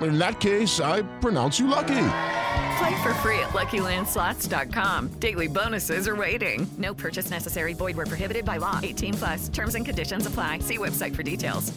In that case, I pronounce you lucky. Play for free at LuckyLandSlots.com. Daily bonuses are waiting. No purchase necessary. Void where prohibited by law. 18 plus. Terms and conditions apply. See website for details.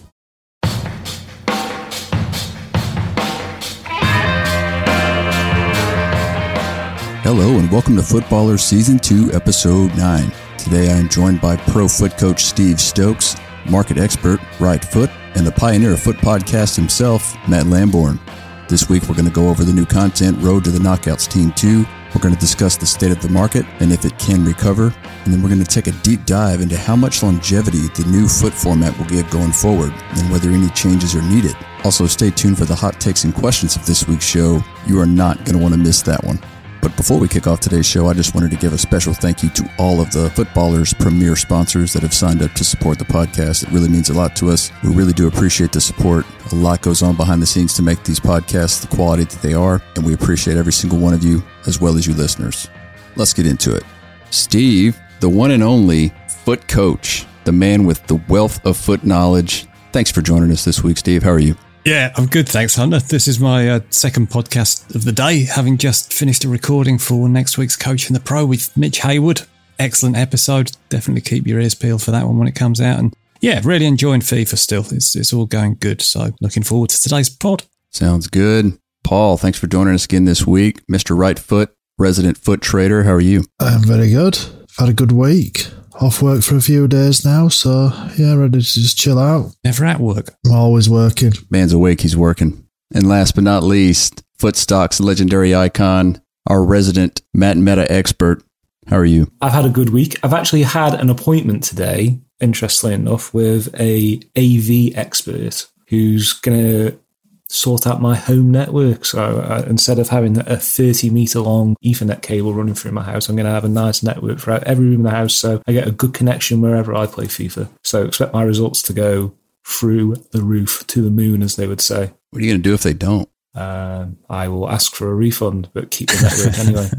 Hello and welcome to FUT Ballerz Season 2, Episode 9. Today I am joined by pro FUT coach Steve Stokes, market expert Right Foot, and the pioneer of FUT podcast himself, Matt Lamborn. This week we're going to go over the new content, Road to the Knockouts Team 2. We're going to discuss the state of the market and if it can recover. And then we're going to take a deep dive into how much longevity the new FUT format will give going forward and whether any changes are needed. Also, stay tuned for the hot takes and questions of this week's show. You are not going to want to miss that one. But before we kick off today's show, I just wanted to give a special thank you to all of the FUT Ballerz' premier sponsors that have signed up to support the podcast. It really means a lot to us. We really do appreciate the support. A lot goes on behind the scenes to make these podcasts the quality that they are, and we appreciate every single one of you as well as you listeners. Let's get into it. Steve, the one and only FUT coach, the man with the wealth of FUT knowledge. Thanks for joining us this week, Steve. How are you? Yeah, I'm good, thanks, Hunter. This is my uh, second podcast of the day, having just finished a recording for next week's Coach in the Pro with Mitch Haywood. Excellent episode. Definitely keep your ears peeled for that one when it comes out. And yeah, really enjoying FIFA still. It's, it's all going good. So looking forward to today's pod. Sounds good. Paul, thanks for joining us again this week. Mr. Right Foot, resident FUT trader. How are you? I'm very good. Had a good week. Off work for a few days now, so yeah, ready to just chill out. Never at work. I'm always working. Man's awake, he's working. And last but not least, Footstock's legendary icon, our resident Matt Meta expert. How are you? I've had a good week. I've actually had an appointment today, interestingly enough, with a AV expert who's going to sort out my home network. So uh, instead of having a 30 meter long Ethernet cable running through my house, I'm going to have a nice network throughout every room in the house. So I get a good connection wherever I play FIFA. So expect my results to go through the roof to the moon, as they would say. What are you going to do if they don't? Um, I will ask for a refund, but keep the network anyway.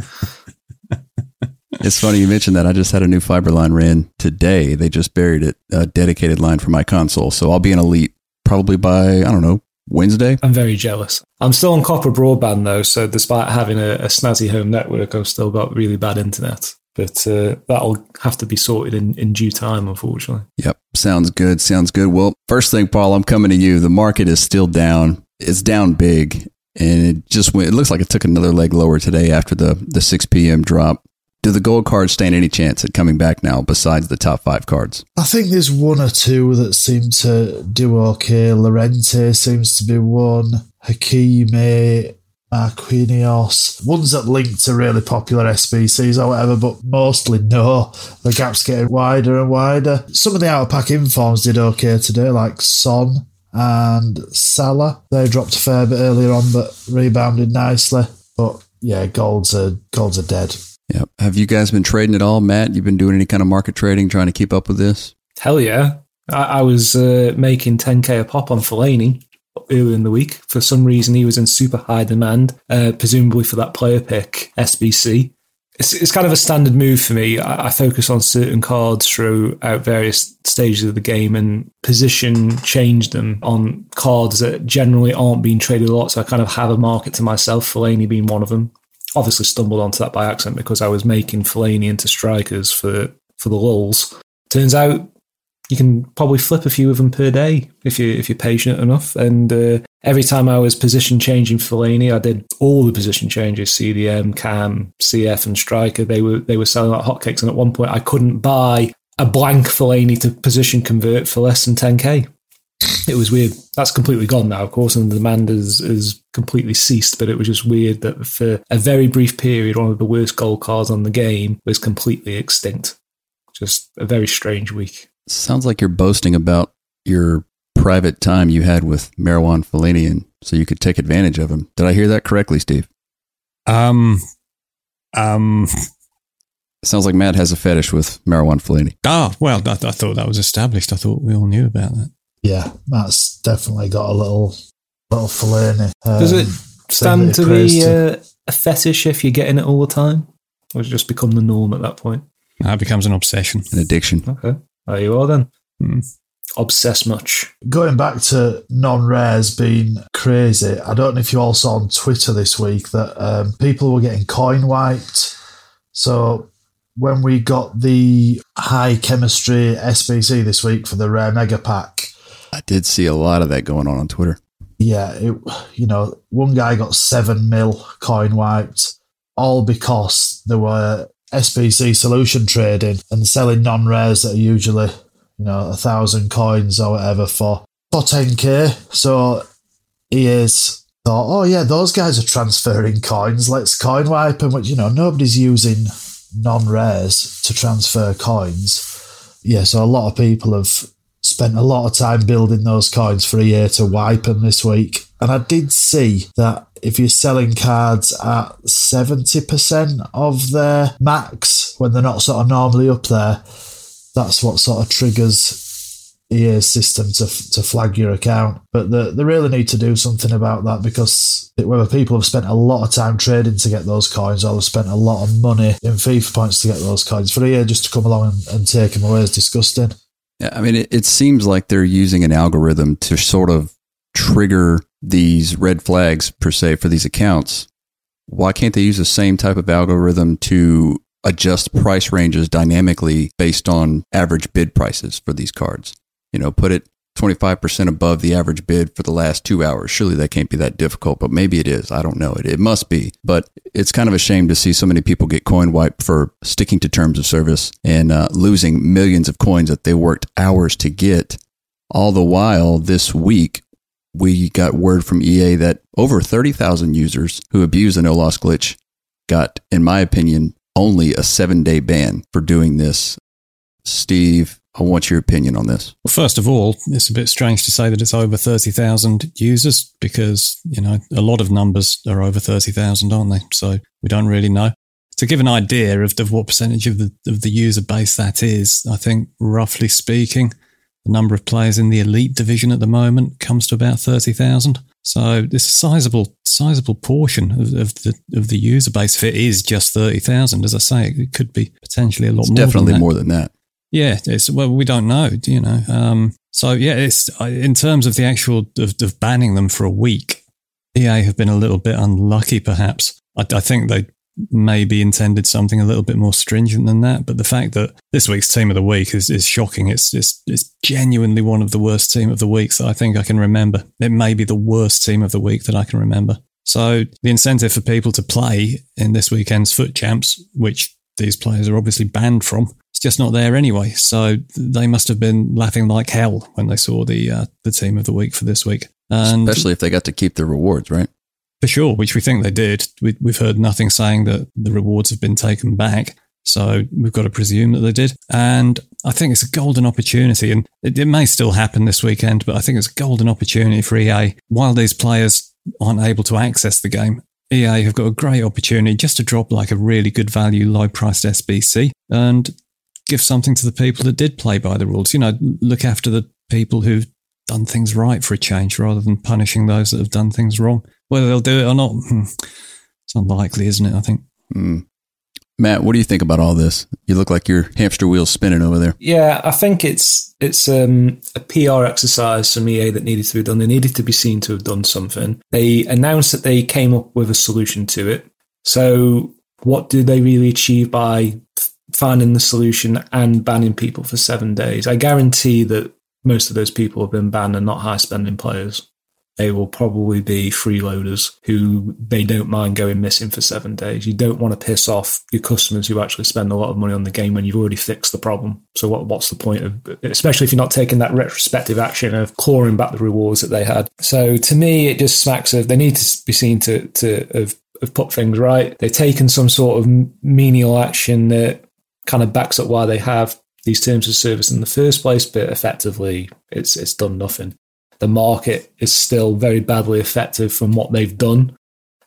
It's funny you mentioned that. I just had a new fiber line ran today. They just buried it, a dedicated line for my console. So I'll be an elite probably by, I don't know, Wednesday. I'm very jealous. I'm still on copper broadband though, so despite having a, a snazzy home network, I've still got really bad internet. But uh, that'll have to be sorted in, in due time, unfortunately. Yep. Sounds good. Sounds good. Well, first thing, Paul, I'm coming to you. The market is still down. It's down big. And it just went, it looks like it took another leg lower today after the, the 6 p.m. drop. Do the gold cards stand any chance at coming back now besides the top five cards? I think there's one or two that seem to do okay. Llorente seems to be one. Hakimi, Marquinhos. Ones that link to really popular SBCs or whatever, but mostly no. The gap's getting wider and wider. Some of the out of pack informs did okay today, like Son and Salah. They dropped a fair bit earlier on, but rebounded nicely. But yeah, golds are golds are dead. Yep. Have you guys been trading at all, Matt? You've been doing any kind of market trading, trying to keep up with this? Hell yeah. I, I was uh, making 10k a pop on Fellaini earlier in the week. For some reason, he was in super high demand, uh, presumably for that player pick, SBC. it's, it's kind of a standard move for me. I, I, focus on certain cards throughout various stages of the game and position change them on cards that generally aren't being traded a lot. So I kind of have a market to myself, Fellaini being one of them. Obviously stumbled onto that by accident because I was making Fellaini into strikers for, for the lulls. Turns out you can probably flip a few of them per day if you if you're patient enough. And uh, every time I was position changing Fellaini, I did all the position changes: CDM, Cam, CF, and striker. They were they were selling like hotcakes. And at one point, I couldn't buy a blank Fellaini to position convert for less than 10k. It was weird. That's completely gone now, of course, and the demand is is completely ceased. But it was just weird that for a very brief period, one of the worst gold cards on the game was completely extinct. Just a very strange week. Sounds like you're boasting about your private time you had with Marouane Fellaini, and so you could take advantage of him. Did I hear that correctly, Steve? Um, um. Sounds like Matt has a fetish with Marouane Fellaini. Ah, well, I, I thought that was established. I thought we all knew about that. Yeah, that's definitely got a little little Fellaini. Um, Does it stand to be uh, a fetish if you're getting it all the time, or does it just become the norm at that point? That becomes an obsession, an addiction. Okay. There you are then. Hmm. Obsess much. Going back to non rares being crazy, I don't know if you all saw on Twitter this week that um, people were getting coin wiped. So when we got the high chemistry SBC this week for the rare mega pack, I did see a lot of that going on on Twitter. Yeah, it, you know, one guy got seven mil coin wiped, all because there were SBC solution trading and selling non rares that are usually, you know, a thousand coins or whatever for, for 10k. So EA's thought, oh yeah, those guys are transferring coins. Let's coin wipe them. Which, you know, nobody's using non rares to transfer coins. Yeah, so a lot of people have spent a lot of time building those coins for a year to wipe them this week. And I did see that if you're selling cards at 70% of their max when they're not sort of normally up there, that's what sort of triggers EA's system to, to flag your account. But they, they really need to do something about that because whether people have spent a lot of time trading to get those coins or have spent a lot of money in FIFA points to get those coins, for EA just to come along and, and take them away is disgusting. I mean, it, it seems like they're using an algorithm to sort of trigger these red flags per se for these accounts. Why can't they use the same type of algorithm to adjust price ranges dynamically based on average bid prices for these cards? You know, put it 25% above the average bid for the last two hours. Surely that can't be that difficult, but maybe it is. I don't know. It, it must be. But it's kind of a shame to see so many people get coin wiped for sticking to terms of service and uh, losing millions of coins that they worked hours to get. All the while, this week, we got word from EA that over 30,000 users who abused the no loss glitch got, in my opinion, only a seven day ban for doing this. Steve, I want your opinion on this. Well, first of all, it's a bit strange to say that it's over 30,000 users because, you know, a lot of numbers are over 30,000, aren't they? So we don't really know. To give an idea of, of what percentage of the, of the user base that is, I think roughly speaking, the number of players in the elite division at the moment comes to about 30,000. So it's a sizable, sizable portion of, of, the of the user base. If it is just 30,000, as I say, it could be potentially a lot it's more. Definitely than more than that. Yeah, well, we don't know, you know. Um, so yeah, it's in terms of the actual of, of, banning them for a week. EA have been a little bit unlucky, perhaps. I, I think they maybe intended something a little bit more stringent than that. But the fact that this week's team of the week is, is shocking. It's, it's, it's genuinely one of the worst team of the weeks that I think I can remember. It may be the worst team of the week that I can remember. So the incentive for people to play in this weekend's FUT champs, which these players are obviously banned from, it's just not there anyway. So they must have been laughing like hell when they saw the uh, the team of the week for this week. And Especially if they got to keep their rewards, right? For sure, which we think they did. We, we've heard nothing saying that the rewards have been taken back. So we've got to presume that they did. And I think it's a golden opportunity. And it, it, may still happen this weekend, but I think it's a golden opportunity for EA. While these players aren't able to access the game, EA have got a great opportunity just to drop like a really good value, low priced SBC and give something to the people that did play by the rules. You know, look after the people who've done things right for a change rather than punishing those that have done things wrong. Whether they'll do it or not, hmm, it's unlikely, isn't it? I think. Mm. Matt, what do you think about all this? You look like your hamster wheel's spinning over there. Yeah, I think it's it's um, a PR exercise from EA that needed to be done. They needed to be seen to have done something. They announced that they came up with a solution to it. So, what did they really achieve by finding the solution and banning people for seven days? I guarantee that most of those people have been banned and not high spending players they will probably be freeloaders who they don't mind going missing for seven days. You don't want to piss off your customers who actually spend a lot of money on the game when you've already fixed the problem. So what, what's the point of, especially if you're not taking that retrospective action of clawing back the rewards that they had. So to me, it just smacks of they need to be seen to to have, have put things right. They've taken some sort of menial action that kind of backs up why they have these terms of service in the first place, but effectively it's it's done nothing the market is still very badly affected from what they've done.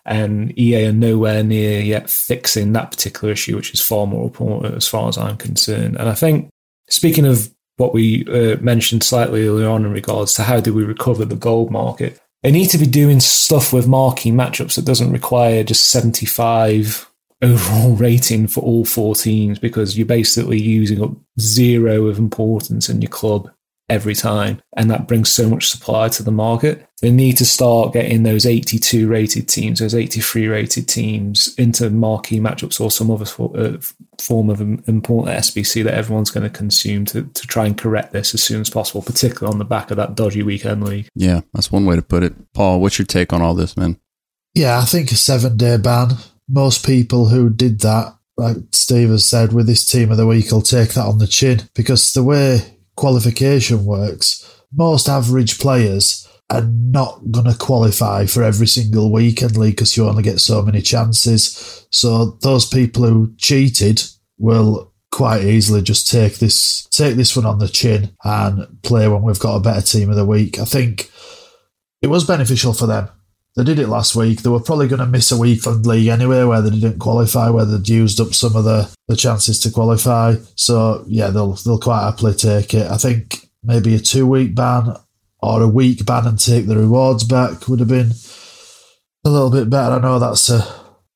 And EA are nowhere near yet fixing that particular issue, which is far more important as far as I'm concerned. And I think, speaking of what we uh, mentioned slightly earlier on in regards to how do we recover the gold market, they need to be doing stuff with marquee matchups that doesn't require just 75 overall rating for all four teams because you're basically using up zero of importance in your club every time. And that brings so much supply to the market. They need to start getting those 82 rated teams, those 83 rated teams into marquee matchups or some other uh, form of important SBC that everyone's going to consume to, to try and correct this as soon as possible, particularly on the back of that dodgy weekend league. Yeah, that's one way to put it. Paul, what's your take on all this, man? Yeah, I think a seven day ban. Most people who did that like Steve has said, with this team of the week, will take that on the chin because the way qualification works, most average players are not going to qualify for every single weekend league because you only get so many chances. So those people who cheated will quite easily just take this take this one on the chin and play when we've got a better team of the week. I think it was beneficial for them. They did it last week. They were probably going to miss a week from league anyway, where they didn't qualify, where they'd used up some of the, the chances to qualify. So yeah, they'll they'll quite happily take it. I think maybe a two week ban or a week ban and take the rewards back would have been a little bit better. I know that's a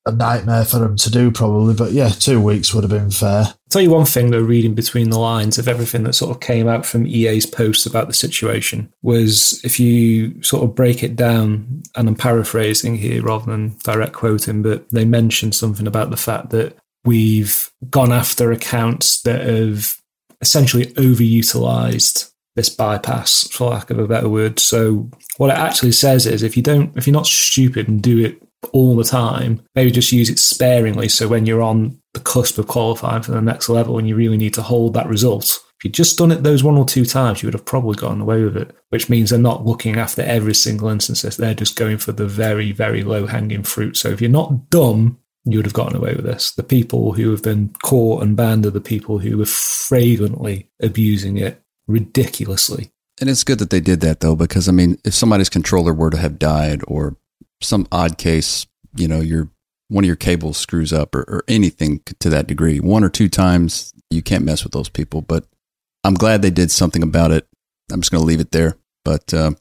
a nightmare for them to do, probably. But yeah, two weeks would have been fair. I'll tell you one thing, though, reading between the lines of everything that sort of came out from EA's posts about the situation was if you sort of break it down, and I'm paraphrasing here rather than direct quoting, but they mentioned something about the fact that we've gone after accounts that have essentially overutilized this bypass, for lack of a better word. So what it actually says is if you don't, if you're not stupid and do it all the time. Maybe just use it sparingly. So when you're on the cusp of qualifying for the next level and you really need to hold that result, if you'd just done it those one or two times, you would have probably gotten away with it, which means they're not looking after every single instance. They're just going for the very, very low hanging fruit. So if you're not dumb, you would have gotten away with this. The people who have been caught and banned are the people who were flagrantly abusing it ridiculously. And it's good that they did that though, because I mean, if somebody's controller were to have died or some odd case, you know, your one of your cables screws up or, or anything to that degree, one or two times, you can't mess with those people. But I'm glad they did something about it. I'm just going to leave it there. But uh,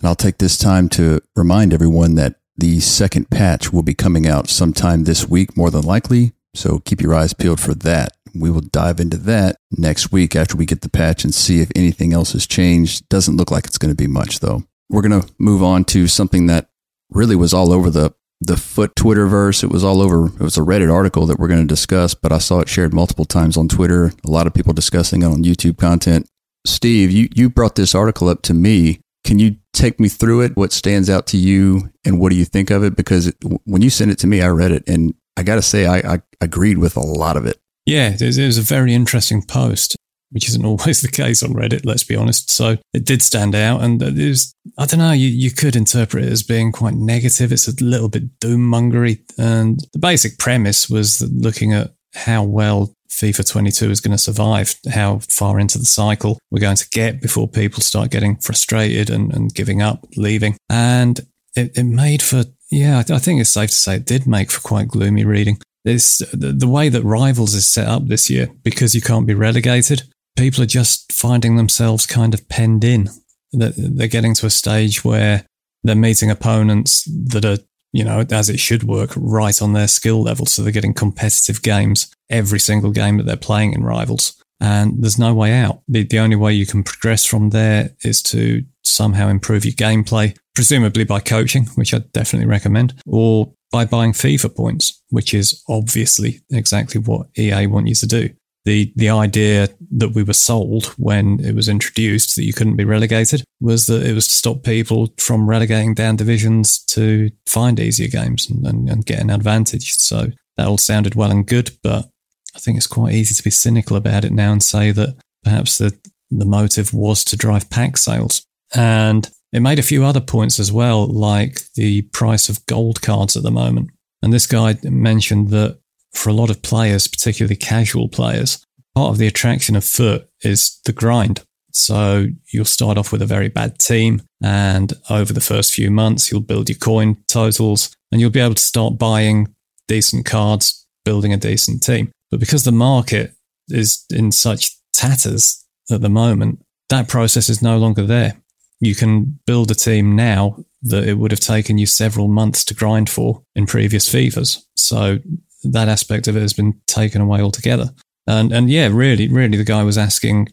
and I'll take this time to remind everyone that the second patch will be coming out sometime this week, more than likely. So keep your eyes peeled for that. We will dive into that next week after we get the patch and see if anything else has changed. Doesn't look like it's going to be much though. We're going to move on to something that really was all over the the FUT Twitterverse. It was all over. It was a Reddit article that we're going to discuss, but I saw it shared multiple times on Twitter. A lot of people discussing it on YouTube content. Steve, you you brought this article up to me. Can you take me through it? What stands out to you, and what do you think of it? Because it, when you sent it to me, I read it, and I got to say, I, I agreed with a lot of it. Yeah, it was, a very interesting post which isn't always the case on Reddit, let's be honest. So it did stand out. And it was, I don't know, you, you could interpret it as being quite negative. It's a little bit doom mongery. And the basic premise was looking at how well FIFA 22 is going to survive, how far into the cycle we're going to get before people start getting frustrated and, and giving up, leaving. And it, it made for, yeah, I think it's safe to say it did make for quite gloomy reading. This, the way that Rivals is set up this year, because you can't be relegated, people are just finding themselves kind of penned in. That they're getting to a stage where they're meeting opponents that are you know, as it should work, right on their skill level. So they're getting competitive games every single game that they're playing in Rivals. And there's no way out. The, the only way you can progress from there is to somehow improve your gameplay, presumably by coaching, which I definitely recommend, or by buying FIFA points, which is obviously exactly what EA want you to do. The, the idea that we were sold when it was introduced that you couldn't be relegated was that it was to stop people from relegating down divisions to find easier games and, and, and get an advantage. So that all sounded well and good, but I think it's quite easy to be cynical about it now and say that perhaps the, the motive was to drive pack sales. And it made a few other points as well, like the price of gold cards at the moment. And this guy mentioned that for a lot of players, particularly casual players, part of the attraction of FUT is the grind. So you'll start off with a very bad team, and over the first few months, you'll build your coin totals, and you'll be able to start buying decent cards, building a decent team. But because the market is in such tatters at the moment, that process is no longer there you can build a team now that it would have taken you several months to grind for in previous FIFAs. So that aspect of it has been taken away altogether. And and yeah, really, really, the guy was asking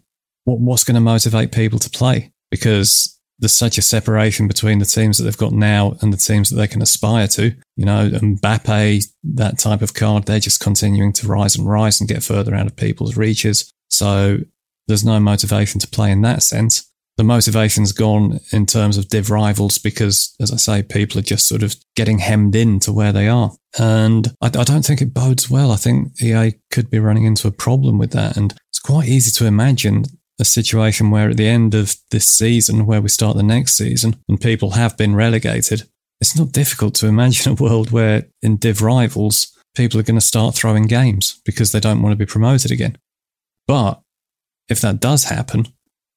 what what's going to motivate people to play because there's such a separation between the teams that they've got now and the teams that they can aspire to. You know, and Mbappe, that type of card, they're just continuing to rise and rise and get further out of people's reaches. So there's no motivation to play in that sense the motivation's gone in terms of div rivals because, as I say, people are just sort of getting hemmed in to where they are. And I, I, don't think it bodes well. I think EA could be running into a problem with that. And it's quite easy to imagine a situation where at the end of this season, where we start the next season, and people have been relegated, it's not difficult to imagine a world where in div rivals, people are going to start throwing games because they don't want to be promoted again. But if that does happen,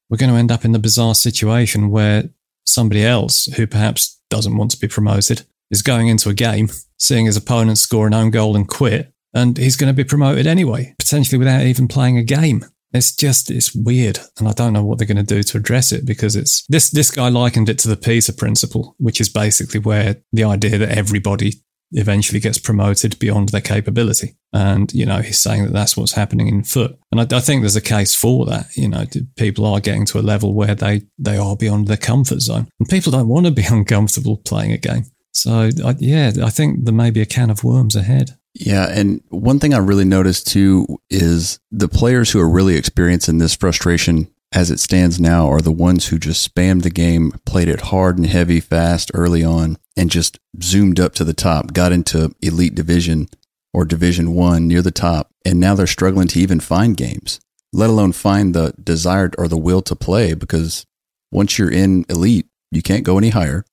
we're going to end up in the bizarre situation where somebody else who perhaps doesn't want to be promoted is going into a game, seeing his opponent score an own goal and quit, and he's going to be promoted anyway, potentially without even playing a game. It's just it's weird, and I don't know what they're going to do to address it because it's this this guy likened it to the Peter principle, which is basically where the idea that everybody eventually gets promoted beyond their capability. And, you know, he's saying that that's what's happening in FUT. And I, I, think there's a case for that. You know, people are getting to a level where they, they are beyond their comfort zone. And people don't want to be uncomfortable playing a game. So, I, yeah, I think there may be a can of worms ahead. Yeah. And one thing I really noticed too is the players who are really experiencing this frustration as it stands now are the ones who just spammed the game, played it hard and heavy, fast early on, and just zoomed up to the top, got into elite division or division one near the top, and now they're struggling to even find games, let alone find the desired or the will to play because once you're in elite, you can't go any higher.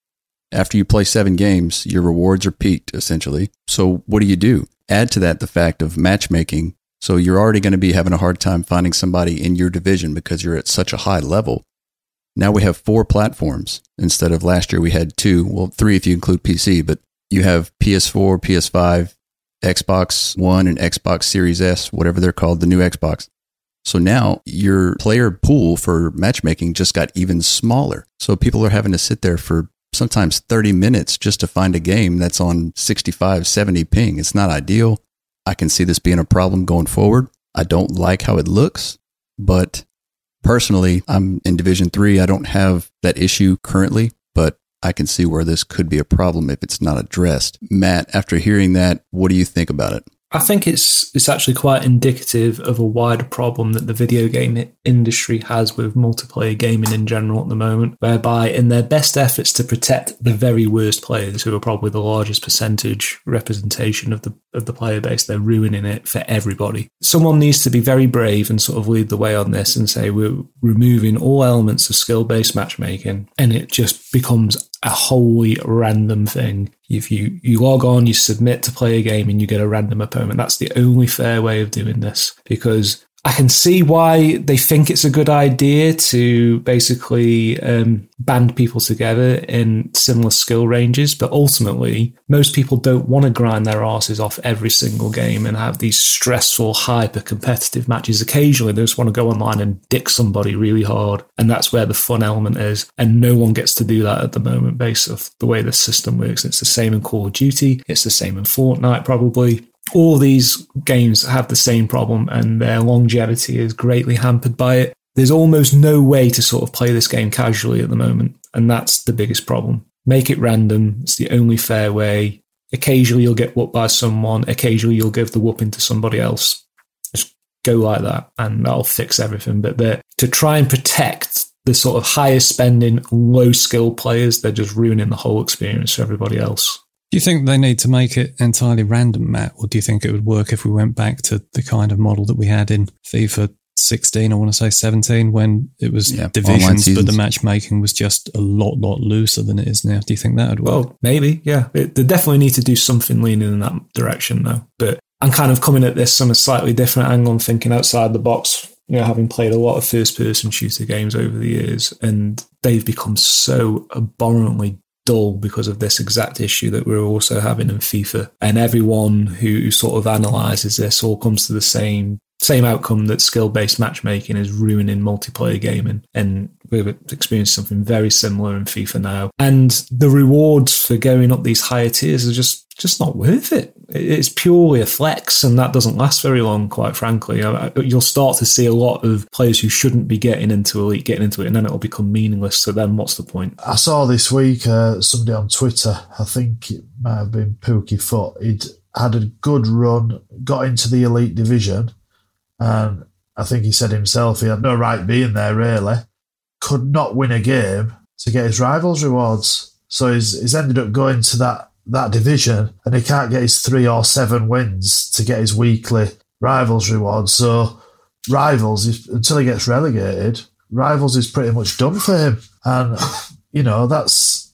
After you play seven games, your rewards are peaked essentially. So what do you do? Add to that the fact of matchmaking so you're already going to be having a hard time finding somebody in your division because you're at such a high level. Now we have four platforms instead of last year we had two, well, three if you include PC, but you have PS4, PS5, Xbox One, and Xbox Series S, whatever they're called, the new Xbox. So now your player pool for matchmaking just got even smaller. So people are having to sit there for sometimes 30 minutes just to find a game that's on 65, 70 ping. It's not ideal. I can see this being a problem going forward. I don't like how it looks, but personally, I'm in Division 3. I don't have that issue currently, but I can see where this could be a problem if it's not addressed. Matt, after hearing that, what do you think about it? I think it's it's actually quite indicative of a wider problem that the video game industry has with multiplayer gaming in general at the moment, whereby in their best efforts to protect the very worst players, who are probably the largest percentage representation of the of the player base, they're ruining it for everybody. Someone needs to be very brave and sort of lead the way on this and say we're removing all elements of skill based matchmaking, and it just becomes a wholly random thing. If you, you log on, you submit to play a game and you get a random opponent, that's the only fair way of doing this because I can see why they think it's a good idea to basically um, band people together in similar skill ranges, but ultimately, most people don't want to grind their asses off every single game and have these stressful, hyper competitive matches. Occasionally, they just want to go online and dick somebody really hard, and that's where the fun element is. And no one gets to do that at the moment, based off the way the system works. It's the same in Call of Duty, it's the same in Fortnite, probably all these games have the same problem and their longevity is greatly hampered by it. There's almost no way to sort of play this game casually at the moment, and that's the biggest problem. Make it random, it's the only fair way. Occasionally you'll get whooped by someone, occasionally you'll give the whooping to somebody else. Just go like that, and that'll fix everything. But to try and protect the sort of higher spending, low skill players, they're just ruining the whole experience for everybody else. Do you think they need to make it entirely random, Matt, or do you think it would work if we went back to the kind of model that we had in FIFA 16, I want to say 17, when it was yeah, divisions, but the matchmaking was just a lot, lot looser than it is now? Do you think that would work? Well, maybe, yeah. It, they definitely need to do something leaning in that direction, though. But I'm kind of coming at this from a slightly different angle and thinking outside the box. You know, having played a lot of first person shooter games over the years, and they've become so abhorrently dull because of this exact issue that we're also having in FIFA. And everyone who sort of analyzes this all comes to the same same outcome that skill based matchmaking is ruining multiplayer gaming. And we've experienced something very similar in FIFA now. And the rewards for going up these higher tiers are just just not worth it. It's purely a flex, and that doesn't last very long, quite frankly. You'll start to see a lot of players who shouldn't be getting into elite getting into it, and then it'll become meaningless. So then, what's the point? I saw this week uh, somebody on Twitter. I think it might have been Pookie Foot. He'd had a good run, got into the elite division, and I think he said himself he had no right being there. Really, could not win a game to get his rivals rewards. So he's, he's ended up going to that that division and he can't get his three or seven wins to get his weekly rivals reward. So rivals, until he gets relegated, rivals is pretty much done for him. And you know that's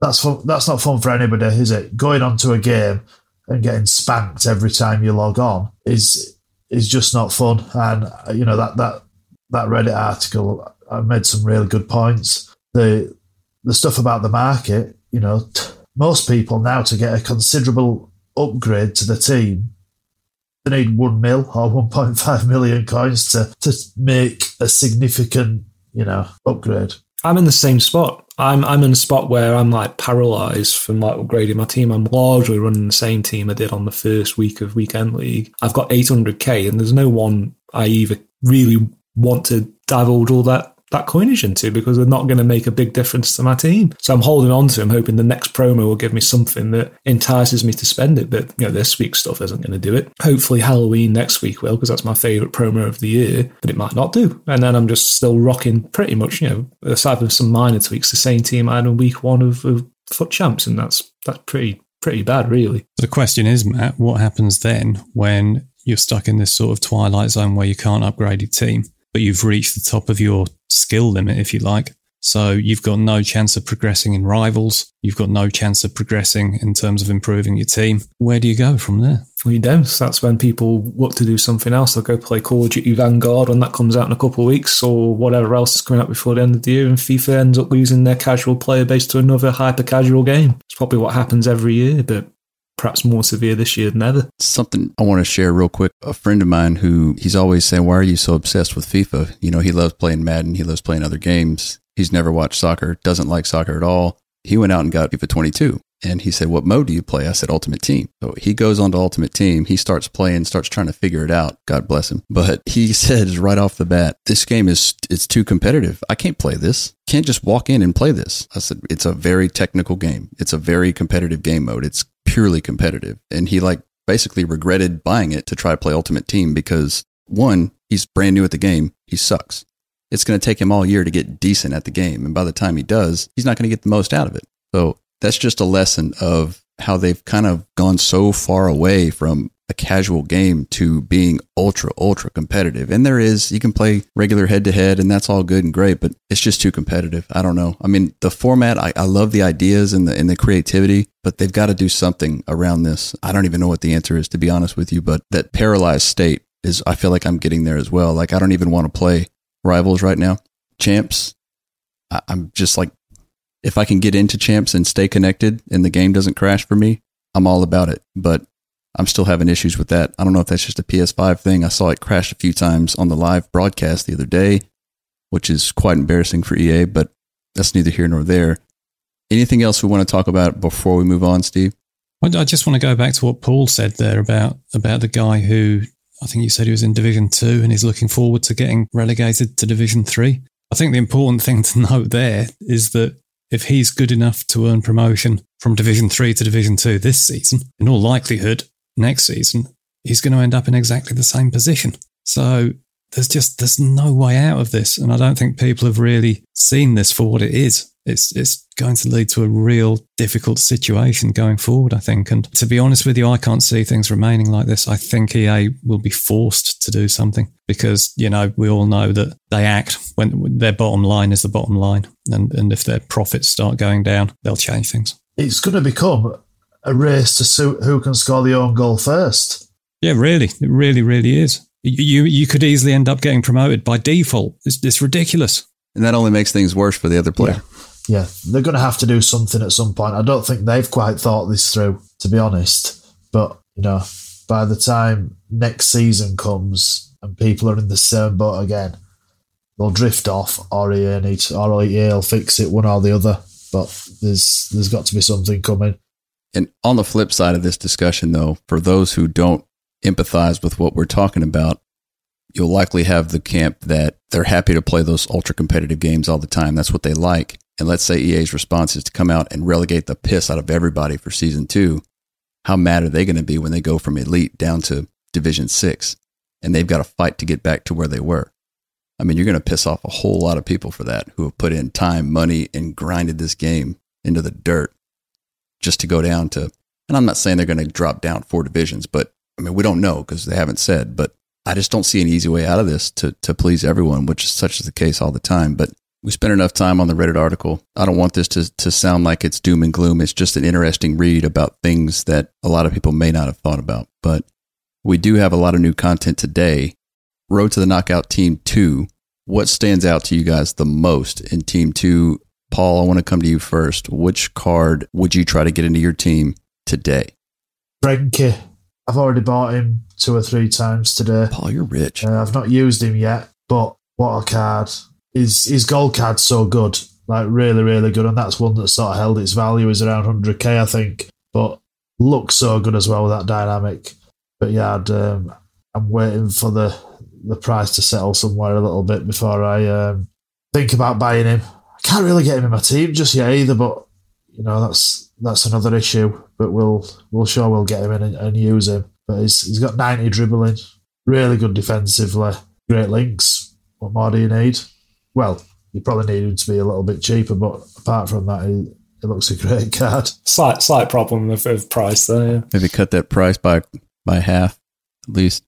that's fun, that's not fun for anybody, is it? Going onto a game and getting spanked every time you log on is is just not fun. And you know that that that Reddit article I made some really good points. The the stuff about the market, you know. T- most people now to get a considerable upgrade to the team, they need one mil or 1.5 million coins to, to make a significant, you know, upgrade. I'm in the same spot. I'm I'm in a spot where I'm like paralyzed from like upgrading my team. I'm largely running the same team I did on the first week of weekend league. I've got 800k, and there's no one I either really want to divulge all that that coinage into because they're not going to make a big difference to my team. So I'm holding on to them, hoping the next promo will give me something that entices me to spend it. But you know, this week's stuff isn't going to do it. Hopefully, Halloween next week will because that's my favorite promo of the year. But it might not do, and then I'm just still rocking pretty much, you know, aside from some minor tweaks, the same team I had in week one of, of FUT Champs, and that's that's pretty pretty bad, really. The question is, Matt, what happens then when you're stuck in this sort of twilight zone where you can't upgrade your team? But you've reached the top of your skill limit, if you like. So you've got no chance of progressing in rivals. You've got no chance of progressing in terms of improving your team. Where do you go from there? Well, you don't. That's when people want to do something else. They'll go play Call of Duty Vanguard when that comes out in a couple of weeks or whatever else is coming out before the end of the year. And FIFA ends up losing their casual player base to another hyper casual game. It's probably what happens every year, but perhaps more severe this year than ever. Something I want to share real quick. A friend of mine who he's always saying, Why are you so obsessed with FIFA? You know, he loves playing Madden, he loves playing other games. He's never watched soccer, doesn't like soccer at all. He went out and got FIFA 22. And he said, What mode do you play? I said, Ultimate Team. So he goes on to Ultimate Team. He starts playing, starts trying to figure it out. God bless him. But he says right off the bat, This game is it's too competitive. I can't play this. Can't just walk in and play this. I said, It's a very technical game. It's a very competitive game mode. It's purely competitive. And he like basically regretted buying it to try to play Ultimate Team because one, he's brand new at the game. He sucks. It's going to take him all year to get decent at the game. And by the time he does, he's not going to get the most out of it. So that's just a lesson of how they've kind of gone so far away from a casual game to being ultra, ultra competitive. And there is, you can play regular head to head and that's all good and great, but it's just too competitive. I don't know. I mean, the format, I, I love the ideas and the, and the creativity, but they've got to do something around this. I don't even know what the answer is, to be honest with you, but that paralyzed state is I feel like I'm getting there as well. Like I don't even want to play rivals right now. Champs, I, I'm just like, if I can get into champs and stay connected and the game doesn't crash for me, I'm all about it. But I'm still having issues with that. I don't know if that's just a PS5 thing. I saw it crash a few times on the live broadcast the other day, which is quite embarrassing for EA, but that's neither here nor there. Anything else we want to talk about before we move on, Steve? I just want to go back to what Paul said there about about the guy who I think you said he was in Division Two and he's looking forward to getting relegated to Division Three. I think the important thing to note there is that if he's good enough to earn promotion from Division Three to Division Two this season, in all likelihood, next season he's going to end up in exactly the same position. So there's just there's no way out of this, and I don't think people have really seen this for what it is. It's it's going to lead to a real difficult situation going forward, I think. And to be honest with you, I can't see things remaining like this. I think EA will be forced to do something because you know we all know that they act when their bottom line is the bottom line, and and if their profits start going down, they'll change things. It's going to become a race to suit who can score the own goal first. Yeah, really, it really, really is. You you could easily end up getting promoted by default. It's, it's ridiculous, and that only makes things worse for the other player. Yeah. yeah, they're going to have to do something at some point. I don't think they've quite thought this through, to be honest. But you know, by the time next season comes and people are in the same boat again, they'll drift off, or EA needs, or EA will fix it one or the other. But there's there's got to be something coming. And on the flip side of this discussion, though, for those who don't empathize with what we're talking about, you'll likely have the camp that they're happy to play those ultra competitive games all the time. That's what they like. And let's say EA's response is to come out and relegate the piss out of everybody for season two. How mad are they going to be when they go from elite down to division six and they've got to fight to get back to where they were? I mean, you're going to piss off a whole lot of people for that who have put in time, money, and grinded this game into the dirt just to go down to, and I'm not saying they're going to drop down four divisions, but I mean, we don't know because they haven't said, but I just don't see an easy way out of this to, to please everyone, which is such is the case all the time. But we spent enough time on the Reddit article. I don't want this to, to sound like it's doom and gloom. It's just an interesting read about things that a lot of people may not have thought about. But we do have a lot of new content today. Road to the Knockout Team 2. What stands out to you guys the most in Team 2 Paul, I want to come to you first. Which card would you try to get into your team today? Frankie. I've already bought him two or three times today. Paul, you're rich. Uh, I've not used him yet, but what a card. His, his gold card's so good. Like, really, really good. And that's one that sort of held its value is around 100k, I think. But looks so good as well with that dynamic. But yeah, um, I'm waiting for the, the price to settle somewhere a little bit before I um, think about buying him. I can't really get him in my team just yet either, but you know that's that's another issue. But we'll we'll sure we'll get him in and, and use him. But he's he's got ninety dribbling, really good defensively, great links. What more do you need? Well, you probably need him to be a little bit cheaper, but apart from that, he, it looks a great card. Slight slight problem of, of price there. Yeah. Maybe cut that price by by half at least.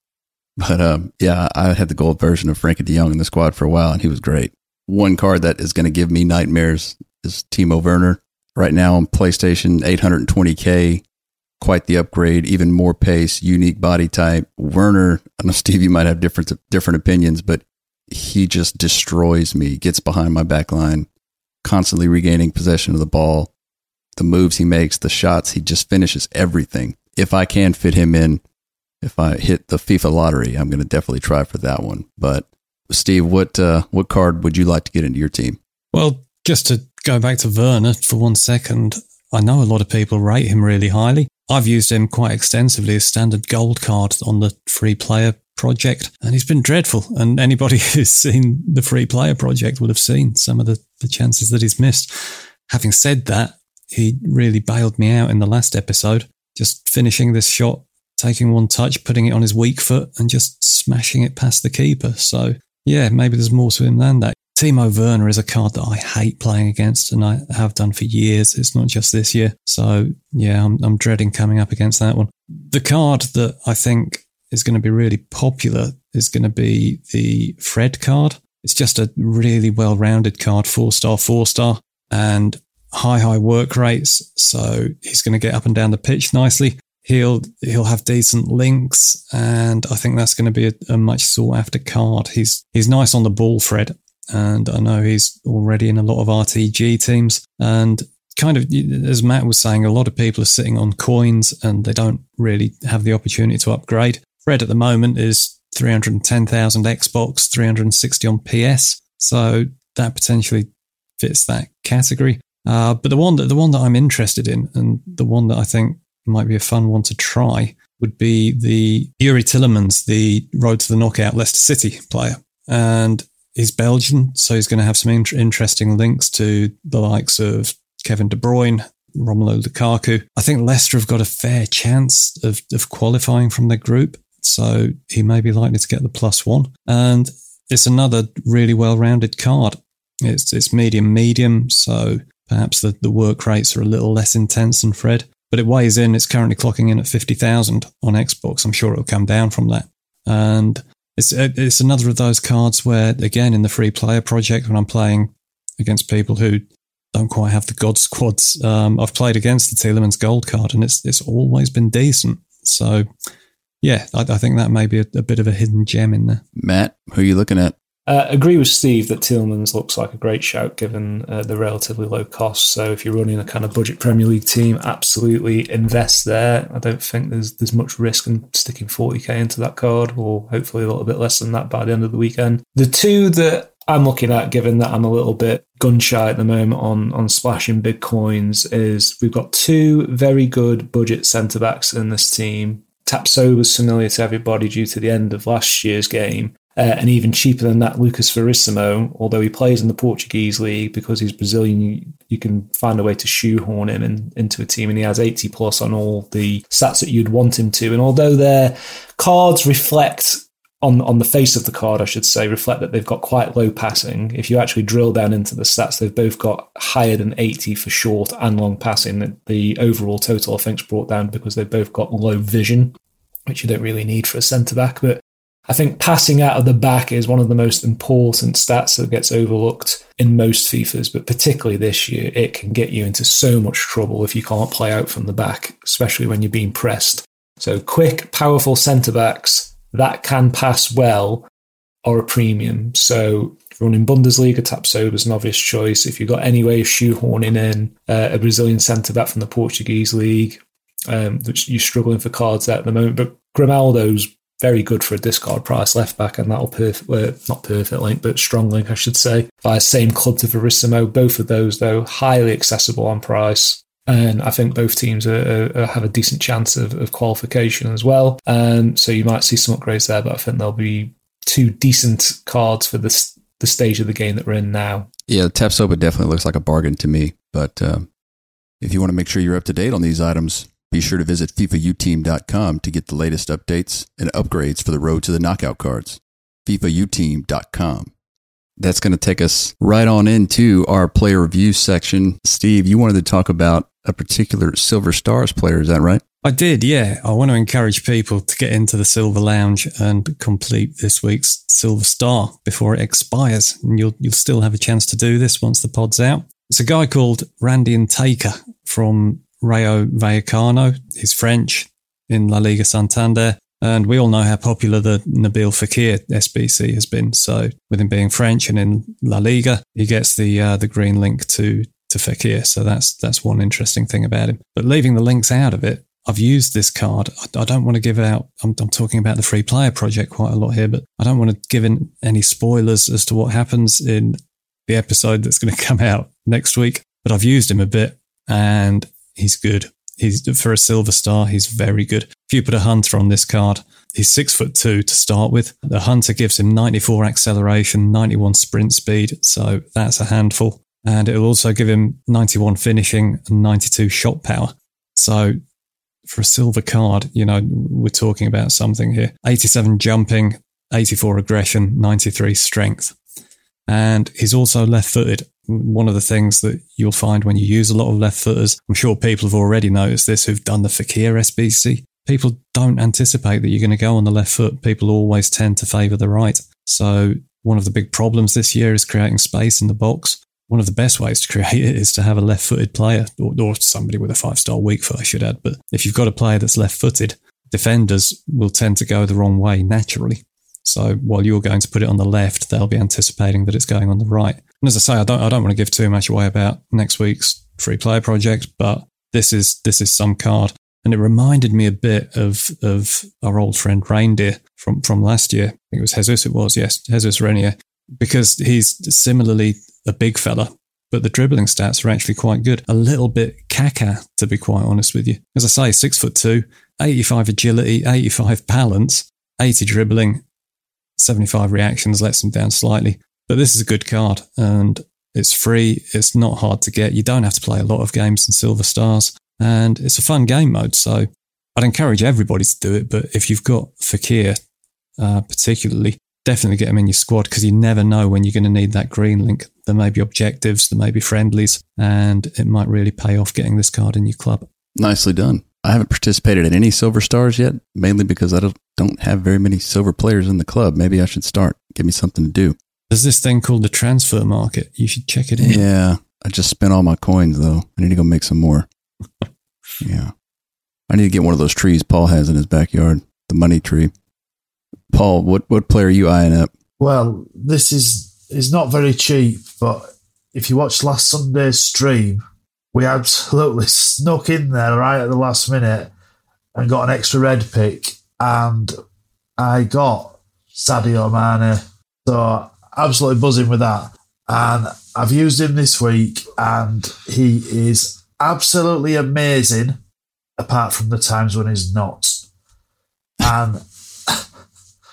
But um, yeah, I had the gold version of Frankie De Jong in the squad for a while, and he was great one card that is going to give me nightmares is Timo Werner. Right now on PlayStation, 820K, quite the upgrade, even more pace, unique body type. Werner, I know Steve, you might have different different opinions, but he just destroys me. Gets behind my back line, constantly regaining possession of the ball. The moves he makes, the shots, he just finishes everything. If I can fit him in, if I hit the FIFA lottery, I'm going to definitely try for that one. But Steve, what uh, what card would you like to get into your team? Well, just to go back to Werner for one second, I know a lot of people rate him really highly. I've used him quite extensively as standard gold card on the free player project, and he's been dreadful. And anybody who's seen the free player project will have seen some of the, the chances that he's missed. Having said that, he really bailed me out in the last episode, just finishing this shot, taking one touch, putting it on his weak foot, and just smashing it past the keeper. So yeah, maybe there's more to him than that. Timo Werner is a card that I hate playing against, and I have done for years. It's not just this year. So, yeah, I'm, I'm dreading coming up against that one. The card that I think is going to be really popular is going to be the Fred card. It's just a really well rounded card, four star, four star, and high, high work rates. So he's going to get up and down the pitch nicely. He'll he'll have decent links, and I think that's going to be a, a much sought after card. He's he's nice on the ball, Fred, and I know he's already in a lot of RTG teams, and kind of as Matt was saying, a lot of people are sitting on coins and they don't really have the opportunity to upgrade. Fred at the moment is 310,000 Xbox, 360 on PS, so that potentially fits that category. Uh, but the one that the one that I'm interested in, and the one that I think might be a fun one to try, would be the Youri Tielemans, the Road to the Knockout Leicester City player, and he's Belgian, so he's going to have some in- interesting links to the likes of Kevin De Bruyne, Romelu Lukaku. I think Leicester have got a fair chance of, of qualifying from their group, so he may be likely to get the plus one. And it's another really well-rounded card. It's it's medium medium, so perhaps the, the work rates are a little less intense than Fred. But it weighs in. It's currently clocking in at fifty thousand on Xbox. I'm sure it'll come down from that. And it's it's another of those cards where, again, in the free player project, when I'm playing against people who don't quite have the god squads, um, I've played against the Tielemans gold card, and it's it's always been decent. So, yeah, I, I think that may be a, a, bit of a hidden gem in there. Matt, who are you looking at? Uh, agree with Steve that Tielemans looks like a great shout given uh, the relatively low cost. So if you're running a kind of budget Premier League team, absolutely invest there. I don't think there's there's much risk in sticking 40k into that card, or hopefully a little bit less than that by the end of the weekend. The two that I'm looking at, given that I'm a little bit gun shy at the moment on on splashing big coins, is we've got two very good budget centre backs in this team. Tapsoba was familiar to everybody due to the end of last year's game. Uh, and even cheaper than that, Lucas Verissimo, although he plays in the Portuguese league because he's Brazilian, you, you can find a way to shoehorn him in, into a team, and he has 80 plus on all the stats that you'd want him to. And although their cards reflect on on the face of the card, I should say, reflect that they've got quite low passing. If you actually drill down into the stats, they've both got higher than 80 for short and long passing. The overall total, I think, is brought down because they've both got low vision, which you don't really need for a centre back. But I think passing out of the back is one of the most important stats that gets overlooked in most FIFAs, but particularly this year, it can get you into so much trouble if you can't play out from the back, especially when you're being pressed. So, quick, powerful centre backs that can pass well are a premium. So, running Bundesliga, Tapsoba is an obvious choice. If you've got any way of shoehorning in uh, a Brazilian centre back from the Portuguese league, um, which you're struggling for cards at the moment, but Grimaldo's very good for a discard price left back, and that'll perfect, uh, not perfect link, but strong link, I should say, by the same club to Verissimo. Both of those, though, highly accessible on price. And I think both teams are, are, have a decent chance of, of qualification as well. Um, so you might see some upgrades there, but I think there'll be two decent cards for this the stage of the game that we're in now. Yeah, Tapsoba definitely looks like a bargain to me. But uh, if you want to make sure you're up to date on these items, be sure to visit FIFAUteam.com to get the latest updates and upgrades for the road to the knockout cards. FIFAUteam.com. That's going to take us right on into our player review section. Steve, you wanted to talk about a particular Silver Stars player, is that right? I did, yeah. I want to encourage people to get into the Silver Lounge and complete this week's Silver Star before it expires. And you'll you'll still have a chance to do this once the pod's out. It's a guy called Randy Nteka from Rayo Vallecano. He's French in La Liga Santander. And we all know how popular the Nabil Fekir SBC has been. So, with him being French and in La Liga, he gets the uh, the green link to to Fekir. So that's that's one interesting thing about him. But leaving the links out of it, I've used this card. I, I don't want to give out. I'm, I'm, talking about the free player project quite a lot here, but I don't want to give in any spoilers as to what happens in the episode that's going to come out next week. But I've used him a bit, and he's good. He's for a silver star. He's very good. If you put a hunter on this card, he's six foot two to start with. The hunter gives him 94 acceleration, 91 sprint speed, so that's a handful. And it'll also give him 91 finishing and 92 shot power. So for a silver card, you know, we're talking about something here. 87 jumping, 84 aggression, 93 strength. And he's also left footed one of the things that you'll find when you use a lot of left footers, I'm sure people have already noticed this who've done the Fekir SBC. People don't anticipate that you're going to go on the left foot. People always tend to favour the right. So one of the big problems this year is creating space in the box. one of the best ways to create it is to have a left footed player or, or somebody with a five star weak foot, I should add. But if you've got a player that's left footed, defenders will tend to go the wrong way naturally. So while you're going to put it on the left, they'll be anticipating that it's going on the right. And as I say, I don't, I don't want to give too much away about next week's free player project, but this is, this is some card. And it reminded me a bit of, of our old friend Reindeer from, from last year. I think it was Jesus, it was, yes, Jesus Renier, because he's similarly a big fella, but the dribbling stats are actually quite good. A little bit caca, to be quite honest with you. As I say, six foot two, 85 agility, 85 balance, 80 dribbling, 75 reactions, lets them down slightly. But this is a good card and it's free. It's not hard to get. You don't have to play a lot of games in Silver Stars and it's a fun game mode. So I'd encourage everybody to do it. But if you've got Fekir, uh, particularly, definitely get him in your squad because you never know when you're going to need that green link. There may be objectives, there may be friendlies, and it might really pay off getting this card in your club. Nicely done. I haven't participated in any silver stars yet, mainly because I don't, don't have very many silver players in the club. Maybe I should start. Give me something to do. There's this thing called the transfer market. You should check it in. Yeah. I just spent all my coins though. I need to go make some more. yeah. I need to get one of those trees Paul has in his backyard, the money tree. Paul, what, what player are you eyeing up? Well, this is is not very cheap, but if you watched last Sunday's stream, we absolutely snuck in there right at the last minute and got an extra red pick, and I got Sadio Mane. So absolutely buzzing with that. And I've used him this week, and he is absolutely amazing, apart from the times when he's not. And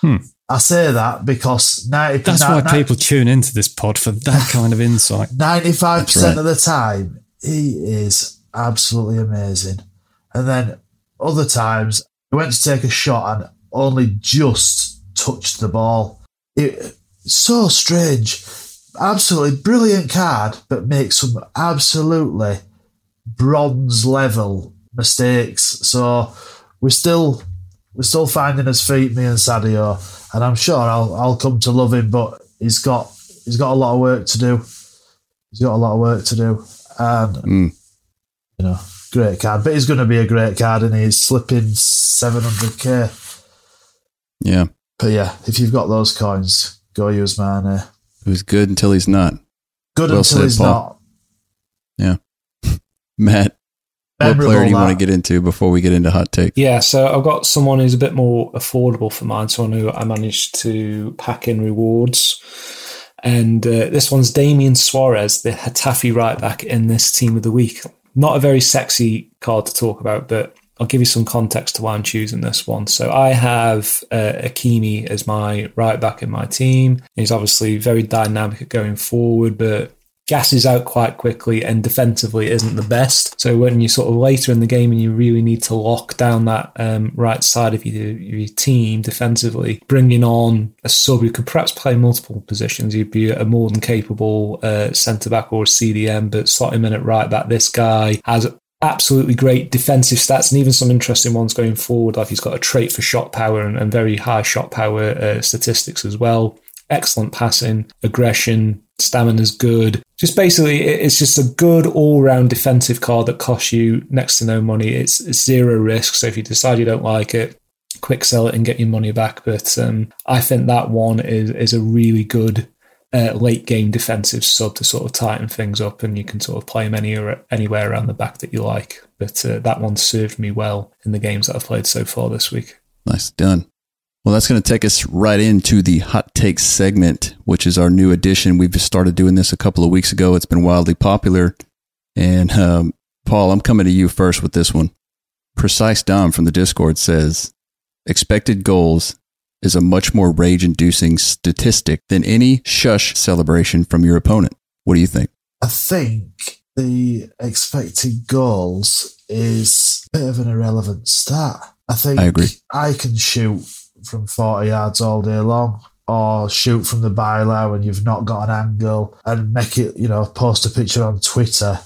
Hmm. I say that because 90, That's why 90 people tune into this pod for that kind of insight. 95% right. of the time, he is absolutely amazing. And then other times, he went to take a shot and only just touched the ball. It, so strange. Absolutely brilliant card, but makes some absolutely bronze level mistakes. So we're still we're still finding his feet, me and Sadio, and I'm sure I'll I'll come to love him. But he's got he's got a lot of work to do. He's got a lot of work to do, and Mm. you know, great card. But he's going to be a great card, and he's slipping 700k. Yeah. But yeah, if you've got those coins, go use Mane. Who's good until he's not. Good Well until said, he's Paul. not. Yeah. Matt, what player do you want to get into before we get into hot take? Yeah, so I've got someone who's a bit more affordable for mine, someone who I managed to pack in rewards. And uh, this one's Damian Suarez, the Getafe right back in this team of the week. Not a very sexy card to talk about, but I'll give you some context to why I'm choosing this one. So I have uh, Hakimi as my right back in my team. He's obviously very dynamic at going forward, but gasses out quite quickly and defensively isn't the best. So when you're sort of later in the game and you really need to lock down that um, right side of your, your team defensively, bringing on a sub who could perhaps play multiple positions, you'd be a more than capable uh, centre back or CDM, but slot him in at right back. This guy has absolutely great defensive stats and even some interesting ones going forward. Like he's got a trait for shot power and, and very high shot power uh, statistics as well. Excellent passing, aggression, stamina's good. Just basically, it's just a good all-round defensive card that costs you next to no money. It's, zero risk. So if you decide you don't like it, quick sell it and get your money back. But um, I think that one is is a really good uh, late game defensive sub to sort of tighten things up, and you can sort of play him anywhere anywhere around the back that you like. But uh, that one served me well in the games that I've played so far this week. Nice done. Well, that's going to take us right into the hot takes segment, which is our new addition. We've just started doing this a couple of weeks ago. It's been wildly popular. And um, Paul, I'm coming to you first with this one. Precise Dom from the Discord says expected goals is a much more rage inducing statistic than any shush celebration from your opponent. What do you think? I think the expected goals is a bit of an irrelevant stat. I think I agree. I can shoot from 40 yards all day long or shoot from the bylaw when you've not got an angle and make it, you know, post a picture on Twitter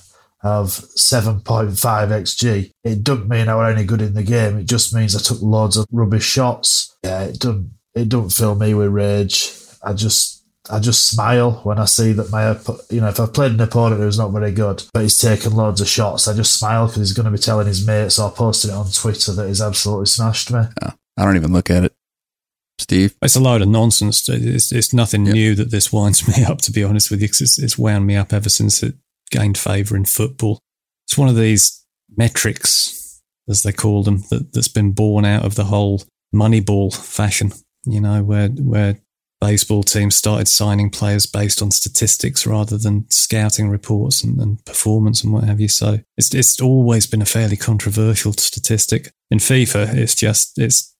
of 7.5 XG. It doesn't mean I were any good in the game. It just means I took loads of rubbish shots. Yeah, it doesn't, it doesn't fill me with rage. I just, I just smile when I see that my, you know, if I've played an opponent who's not very good, but he's taken loads of shots, I just smile because he's going to be telling his mates or posting it on Twitter that he's absolutely smashed me. Oh, I don't even look at it. Steve? It's a load of nonsense. It's, it's nothing yep. new that this winds me up, to be honest with you, because it's, it's wound me up ever since it gained favour in football. It's one of these metrics, as they call them, that, that's been born out of the whole Moneyball fashion, you know, where, where baseball teams started signing players based on statistics rather than scouting reports and, and, performance and what have you. So it's it's always been a fairly controversial statistic. In FIFA, it's just it's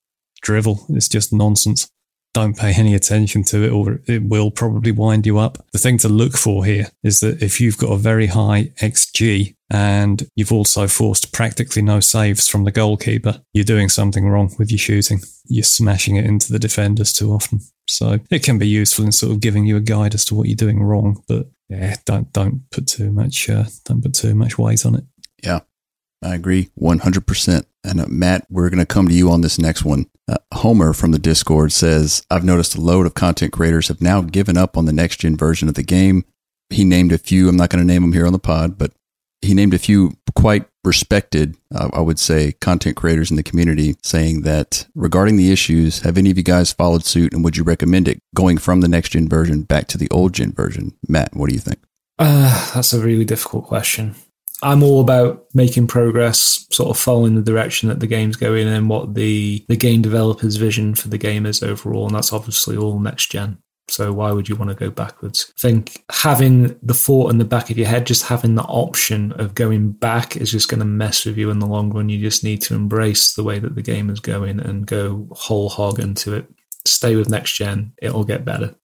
drivel. It's just nonsense. Don't pay any attention to it, or it will probably wind you up. The thing to look for here is that if you've got a very high XG and you've also forced practically no saves from the goalkeeper, you're doing something wrong with your shooting. You're smashing it into the defenders too often. So it can be useful in sort of giving you a guide as to what you're doing wrong, but yeah, don't don't put too much uh, don't put too much weight on it. Yeah, I agree 100%. And uh, Matt, we're going to come to you on this next one. Uh, Homer from the Discord says, I've noticed a load of content creators have now given up on the next gen version of the game. He named a few, I'm not going to name them here on the pod, but he named a few quite respected, uh, I would say, content creators in the community saying that regarding the issues, have any of you guys followed suit and would you recommend it going from the next gen version back to the old gen version? Matt, what do you think? Uh, that's a really difficult question. I'm all about making progress, sort of following the direction that the game's going and what the, the game developer's vision for the game is overall. And that's obviously all next gen. So why would you want to go backwards? I think having the thought in the back of your head, just having the option of going back is just going to mess with you in the long run. You just need to embrace the way that the game is going and go whole hog into it. Stay with next gen. It'll get better.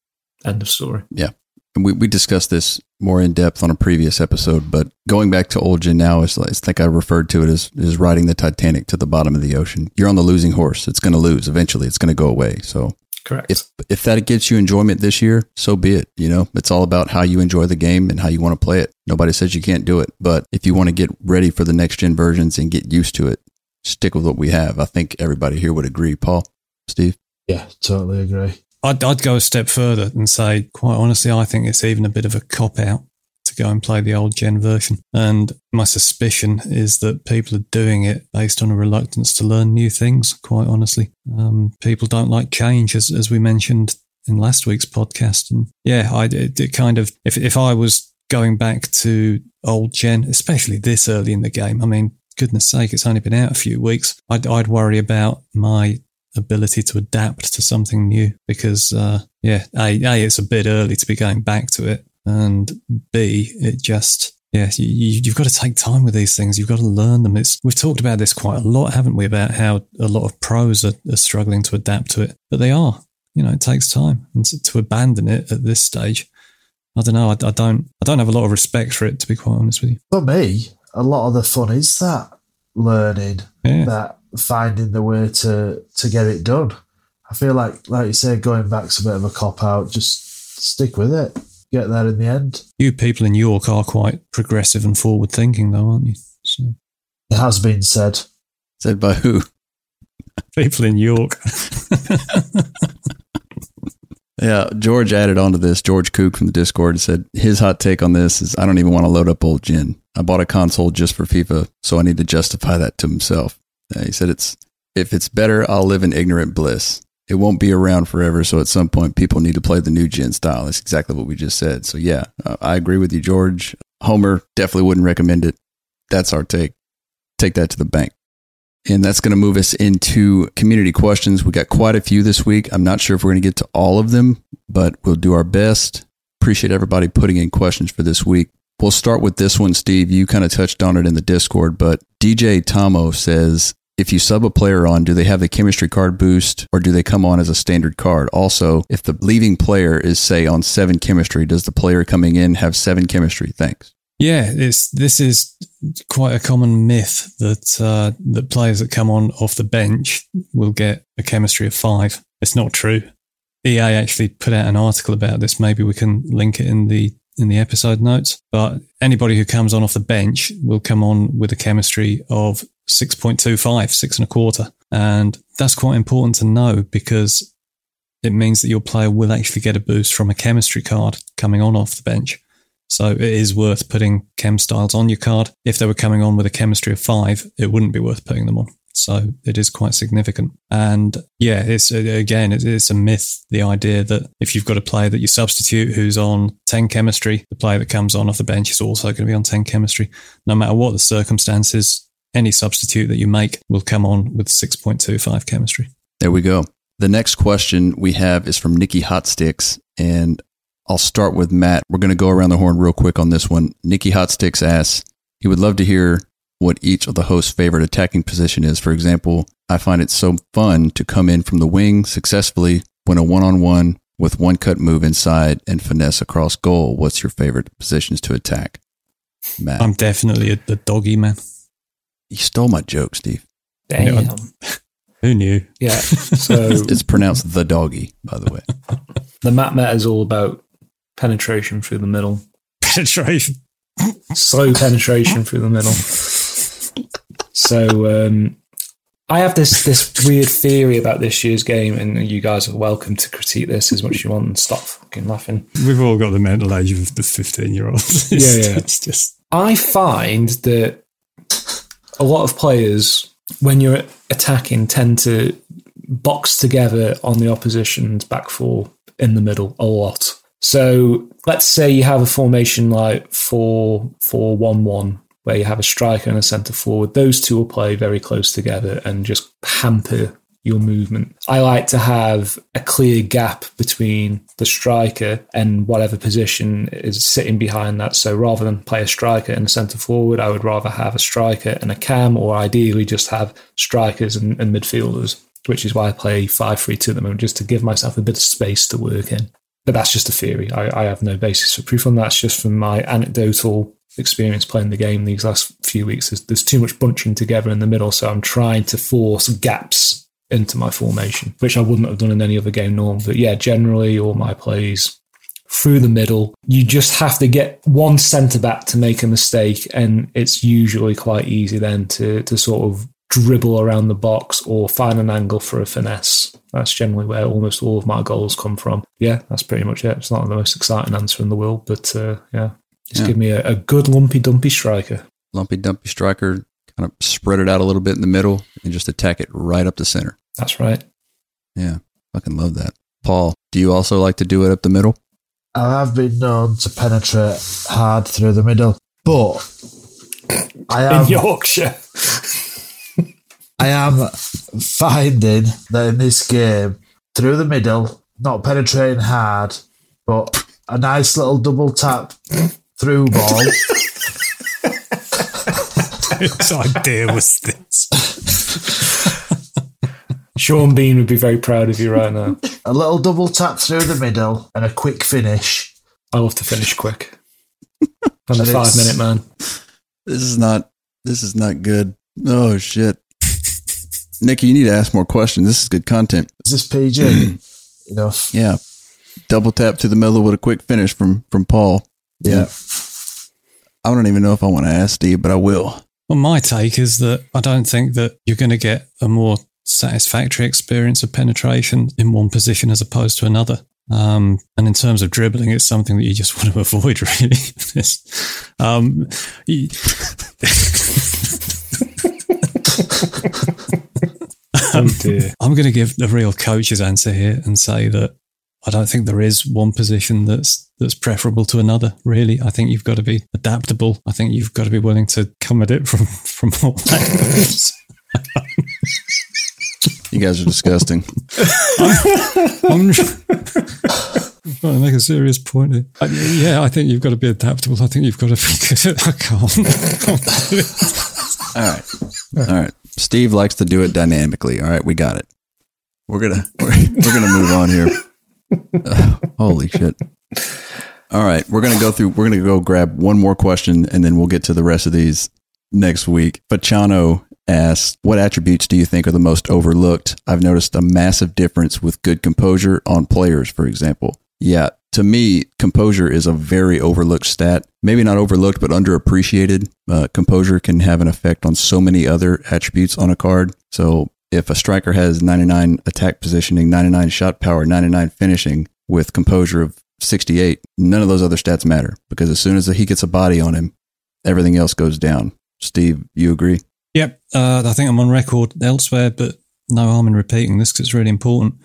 End of story. Yeah we, we discussed this more in depth on a previous episode, but going back to old gen now is, I think I referred to it as is riding the Titanic to the bottom of the ocean. You're on the losing horse. It's going to lose eventually. It's going to go away. So correct. If if that gets you enjoyment this year, so be it. You know, it's all about how you enjoy the game and how you want to play it. Nobody says you can't do it, but if you want to get ready for the next gen versions and get used to it, stick with what we have. I think everybody here would agree. Paul, Steve. Yeah, totally agree. I'd, I'd go a step further and say, quite honestly, I think it's even a bit of a cop out to go and play the old gen version. And my suspicion is that people are doing it based on a reluctance to learn new things, quite honestly. Um, people don't like change, as, as we mentioned in last week's podcast. And yeah, I, it, it kind of, if, if I was going back to old gen, especially this early in the game, I mean, goodness sake, it's only been out a few weeks. I'd, I'd worry about my ability to adapt to something new because, uh, yeah, A, A, it's a bit early to be going back to it. And B, it just, yeah, you, have got to take time with these things. You've got to learn them. It's, we've talked about this quite a lot, haven't we? About how a lot of pros are, are struggling to adapt to it, but they are, you know, it takes time and to, to abandon it at this stage. I don't know. I, I don't, I don't have a lot of respect for it, to be quite honest with you. For me, a lot of the fun is that learning, yeah. that finding the way to to get it done. I feel like, like you say, going back's a bit of a cop out. Just stick with it. Get there in the end. You people in York are quite progressive and forward thinking, though, aren't you? So. It has been said. Said by who? People in York. yeah, George added onto this. George Kook from the Discord said his hot take on this is I don't even want to load up old gen. I bought a console just for FIFA, so I need to justify that to himself. Uh, he said, "It's if it's better, I'll live in ignorant bliss. It won't be around forever. So at some point, people need to play the new gen style. That's exactly what we just said. So yeah, uh, I agree with you, George. Homer definitely wouldn't recommend it. That's our take. Take that to the bank." And that's going to move us into community questions. We got quite a few this week. I'm not sure if we're going to get to all of them, but we'll do our best. Appreciate everybody putting in questions for this week. We'll start with this one, Steve. You kind of touched on it in the Discord, but DJ Tomo says, if you sub a player on, do they have the chemistry card boost or do they come on as a standard card? Also, if the leaving player is, say, on seven chemistry, does the player coming in have seven chemistry? Thanks. Yeah, it's this is quite a common myth that uh, that players that come on off the bench will get a chemistry of five. It's not true. EA actually put out an article about this. Maybe we can link it in the in the episode notes. But anybody who comes on off the bench will come on with a chemistry of 6.25, six and a quarter. And that's quite important to know because it means that your player will actually get a boost from a chemistry card coming on off the bench. So it is worth putting chem styles on your card. If they were coming on with a chemistry of five, it wouldn't be worth putting them on. So it is quite significant. And yeah, it's again, it's a myth. The idea that if you've got a player that you substitute who's on 10 chemistry, the player that comes on off the bench is also going to be on 10 chemistry. No matter what the circumstances, any substitute that you make will come on with 6.25 chemistry. There we go. The next question we have is from Nikki Hotsticks, and I'll start with Matt. We're going to go around the horn real quick on this one. Nikki Hotsticks asks, he would love to hear what each of the host's favorite attacking position is. For example, I find it so fun to come in from the wing successfully when a one on one with one cut move inside and finesse across goal. What's your favorite positions to attack? Matt. I'm definitely a, the doggy man. You stole my joke, Steve. Damn. Who knew? Yeah. So it's pronounced the doggy, by the way. the map meta is all about penetration through the middle. Penetration. Slow penetration through the middle. So um, I have this this weird theory about this year's game, and you guys are welcome to critique this as much as you want and stop fucking laughing. We've all got the mental age of the fifteen year old. Yeah, yeah. It's just I find that a lot of players, when you're attacking, tend to box together on the opposition's back four in the middle a lot. So let's say you have a formation like four four one one where you have a striker and a centre forward. Those two will play very close together and just hamper your movement. I like to have a clear gap between the striker and whatever position is sitting behind that. So rather than play a striker and a centre forward, I would rather have a striker and a cam, or ideally just have strikers and, and midfielders, which is why I play 5 3 2 at the moment, just to give myself a bit of space to work in. But that's just a theory. I, I have no basis for proof on that. It's just from my anecdotal experience playing the game these last few weeks. There's, there's too much bunching together in the middle, so I'm trying to force gaps into my formation, which I wouldn't have done in any other game norm. But yeah, generally all my plays through the middle. You just have to get one centre back to make a mistake, and it's usually quite easy then to to sort of dribble around the box or find an angle for a finesse. That's generally where almost all of my goals come from. Yeah, that's pretty much it. It's not the most exciting answer in the world, but uh, yeah, just yeah. give me a, a, good lumpy dumpy striker. Lumpy dumpy striker, kind of spread it out a little bit in the middle and just attack it right up the center. That's right. Yeah, fucking love that. Paul, do you also like to do it up the middle? I have been known to penetrate hard through the middle, but I am in Yorkshire. I am finding that in this game, through the middle, not penetrating hard, but a nice little double tap through ball. Whose idea was this? Sean Bean would be very proud of you right now. A little double tap through the middle and a quick finish. I love to finish quick. I'm a five minute man. This is not. This is not good. Oh shit, Nikki, you need to ask more questions. This is good content. Is this PG enough? Yeah. Double tap to the middle with a quick finish from from Paul. Yeah. I don't even know if I want to ask Steve, but I will. Well, my take is that I don't think that you're going to get a more satisfactory experience of penetration in one position as opposed to another. Um, and in terms of dribbling, it's something that you just want to avoid, really. um, oh I'm going to give the real coach's answer here and say that I don't think there is one position that's that's preferable to another. Really, I think you've got to be adaptable. I think you've got to be willing to come at it from from all angles. You guys are disgusting. I'm, trying to make a serious point here. I, yeah, I think you've got to be adaptable. I think you've got to be. I can't. all right, all right. Steve likes to do it dynamically. All right, we got it. We're gonna we're, we're gonna move on here. Uh, holy shit! All right, we're gonna go through. We're gonna go grab one more question, and then we'll get to the rest of these next week. Fachano "What attributes do you think are the most overlooked?" I've noticed a massive difference with good composure on players, for example. Yeah, to me, composure is a very overlooked stat. Maybe not overlooked, but underappreciated. Uh, composure can have an effect on so many other attributes on a card. So if a striker has 99 attack positioning, 99 shot power, 99 finishing with composure of 68, none of those other stats matter because as soon as he gets a body on him, everything else goes down. Steve, you agree? Yep. Uh, I think I'm on record elsewhere, but no harm in repeating this because it's really important.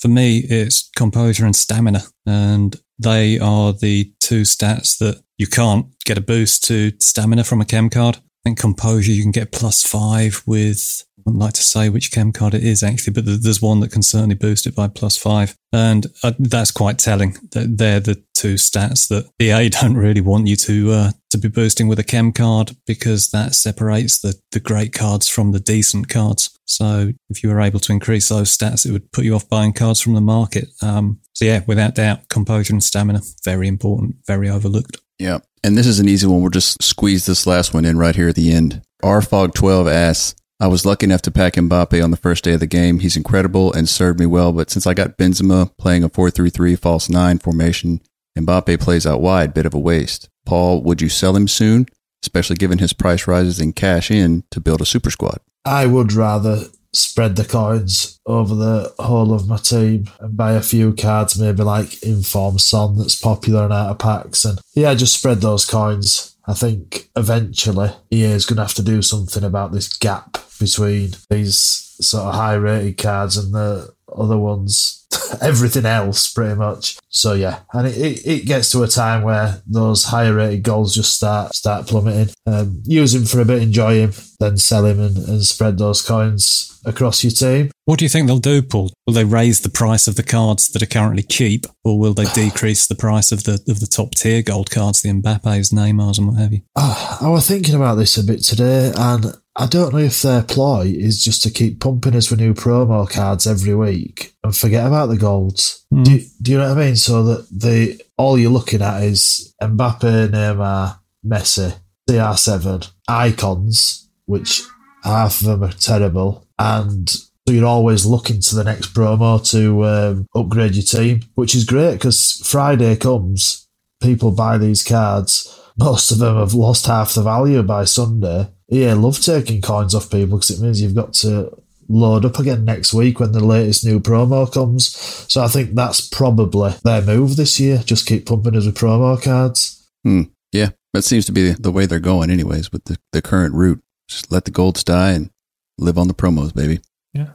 For me, it's composure and stamina, and they are the two stats that you can't get a boost to stamina from a chem card. I think composure you can get plus five with wouldn't like to say which chem card it is actually, but there's one that can certainly boost it by plus five. And uh, that's quite telling. That they're the two stats that EA don't really want you to uh, to be boosting with a chem card because that separates the, the great cards from the decent cards. So if you were able to increase those stats, it would put you off buying cards from the market. Um, so yeah, without doubt, composure and stamina, very important, very overlooked. Yeah. And this is an easy one. We'll just squeeze this last one in right here at the end. RFog12 asks, I was lucky enough to pack Mbappe on the first day of the game. He's incredible and served me well, but since I got Benzema playing a 4-3-3 false 9 formation, Mbappe plays out wide, bit of a waste. Paul, would you sell him soon, especially given his price rises and cash in to build a super squad? I would rather spread the coins over the whole of my team and buy a few cards, maybe like Inform Son that's popular and out of packs. And yeah, just spread those coins. I think eventually EA is going to have to do something about this gap between these sort of high rated cards and the other ones, everything else pretty much. So yeah, and it, it, it, gets to a time where those higher rated goals just start start plummeting. Um, use him for a bit, enjoy him, then sell him and, and spread those coins across your team. What do you think they'll do, Paul? Will they raise the price of the cards that are currently cheap, or will they decrease the price of the of the top tier gold cards, the Mbappe's, Neymar's, and what have you? Oh, I was thinking about this a bit today, and I don't know if their ploy is just to keep pumping us with new promo cards every week and forget about the golds. Mm. Do, do you know what I mean? So that the all you're looking at is Mbappe, Neymar, Messi, CR7, icons, which half of them are terrible, and so you're always looking to the next promo to um, upgrade your team, which is great because Friday comes, people buy these cards. Most of them have lost half the value by Sunday yeah, love taking coins off people because it means you've got to load up again next week when the latest new promo comes. So I think that's probably their move this year. Just keep pumping us with promo cards. Hmm. Yeah, that seems to be the way they're going, anyways, with the, the current route. Just let the golds die and live on the promos, baby. Yeah.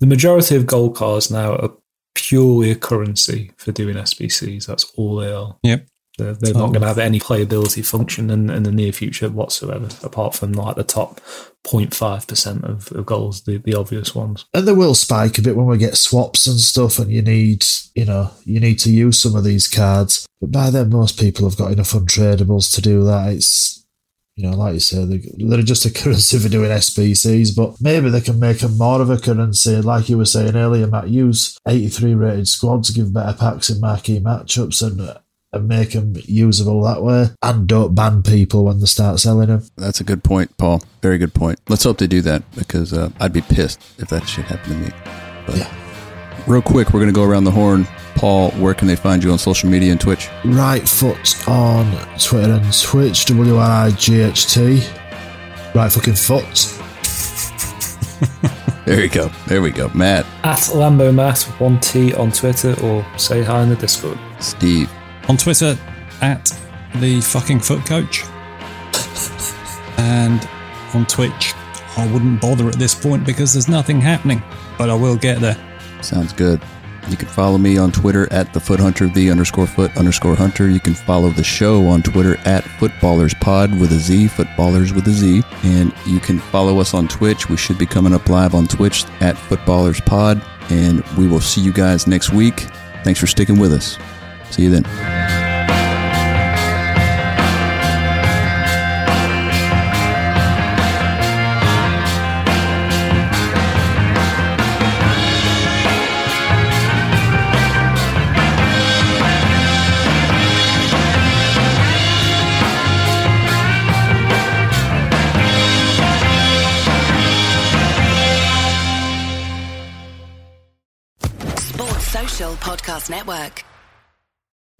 The majority of gold cards now are purely a currency for doing SBCs. That's all they are. Yep. They're, they're not going to have any playability function in, in the near future whatsoever, apart from like the top 0.5% of, of goals, the, the obvious ones. And they will spike a bit when we get swaps and stuff, and you need, you know, you need to use some of these cards. But by then, most people have got enough untradables to do that. It's, you know, like you say, they're just a currency for doing SBCs, but maybe they can make them more of a currency. Like you were saying earlier, Matt, use 83 rated squads, give better packs in marquee matchups, and and make them usable that way and don't ban people when they start selling them. That's a good point, Paul. Very good point. Let's hope they do that because uh, I'd be pissed if that shit happened to me. But yeah. Real quick, we're going to go around the horn. Paul, where can they find you on social media and Twitch? Right foot on Twitter and Twitch, W R I G H T. Right fucking foot. there you go. There we go. Matt. At Lambo Matt, 1T on Twitter, or say hi in the Discord. Steve on Twitter at the fucking foot coach. and on Twitch, I wouldn't bother at this point because there's nothing happening, but I will get there. Sounds good. You can follow me on Twitter at the foot hunter, the underscore foot underscore hunter. You can follow the show on Twitter at FUT Ballerz pod with a Z, FUT Ballerz with a Z. And you can follow us on Twitch. We should be coming up live on Twitch at FUT Ballerz pod. And we will see you guys next week. Thanks for sticking with us. See you then. Podcast Network.